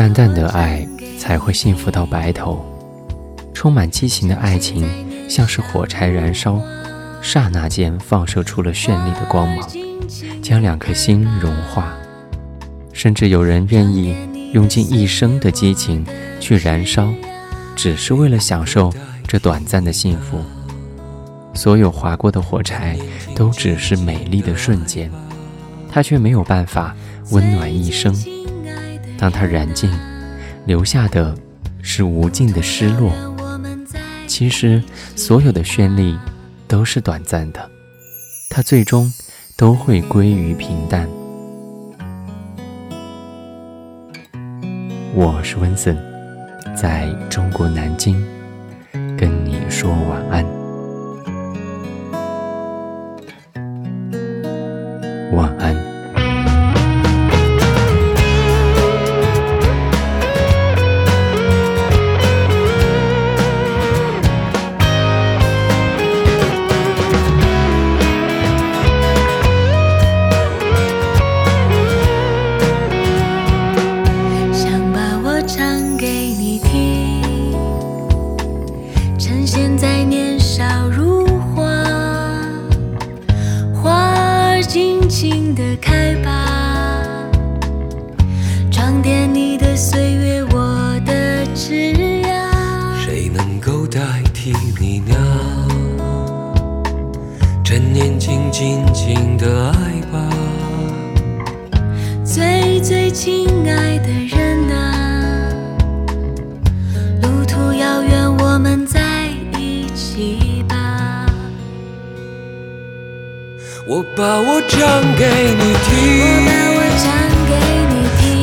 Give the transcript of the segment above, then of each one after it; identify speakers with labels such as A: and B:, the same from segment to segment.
A: 淡淡的爱才会幸福到白头。充满激情的爱情，像是火柴燃烧，刹那间放射出了绚丽的光芒，将两颗心融化。甚至有人愿意用尽一生的激情去燃烧，只是为了享受这短暂的幸福。所有划过的火柴都只是美丽的瞬间，它却没有办法温暖一生。当它燃尽，留下的是无尽的失落。其实，所有的绚丽都是短暂的，它最终都会归于平淡。我是温森，在中国南京跟你说晚安，
B: 的开吧，装点你的岁月，我的枝桠。
C: 谁能够代替你呢？趁年轻，尽情的爱吧。
B: 最最亲爱的人啊，我
C: 把我唱给你
B: 听，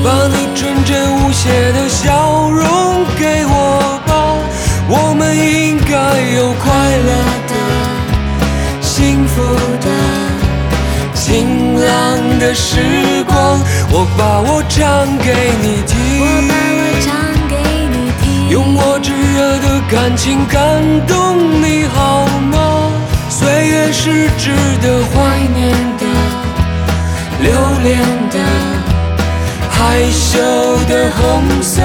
C: 把你纯真无邪的笑容给我吧。我们应该有快乐的、幸福的、晴朗的时光。我把我唱给你听，用我炙热的感情感动你好吗？岁月是值得怀念的、留恋的、害羞的红色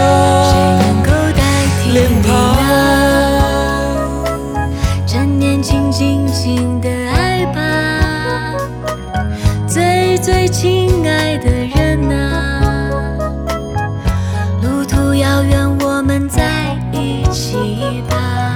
C: 脸
B: 庞。趁年轻，尽情的爱吧，最最亲爱的人啊，路途遥远，我们在一起吧。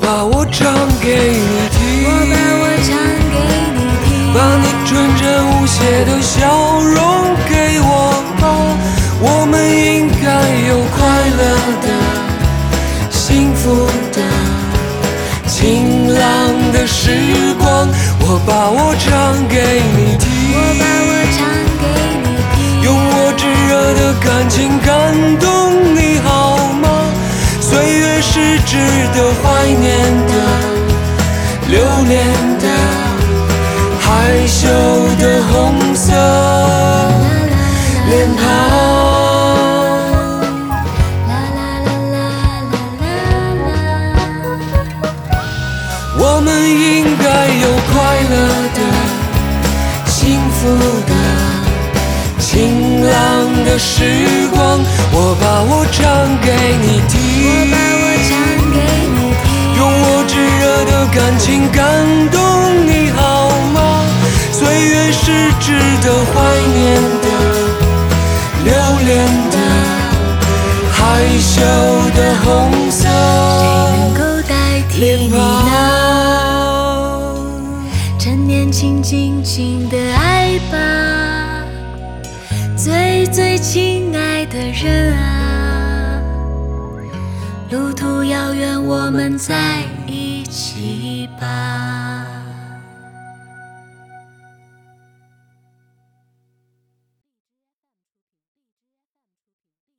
C: 把我唱给你听，
B: 我把我唱给你听，
C: 把你纯真无邪的笑容给我吧。我们应该有快乐的、幸福的、晴朗的时光。我把我唱给你听，
B: 我把我唱给你听，
C: 用我炙热的感情感动你好是值得怀念的、留恋的、害羞的红色脸庞。我们应该有快乐的、幸福的、晴朗的时光。我把我唱给你听。感情感动你好吗？岁月是值得怀念的，留恋的，害羞的红色。能够代替你呢？
B: 趁年轻，尽情的爱吧。最最亲爱的人啊，路途遥远，我们在一起。吧。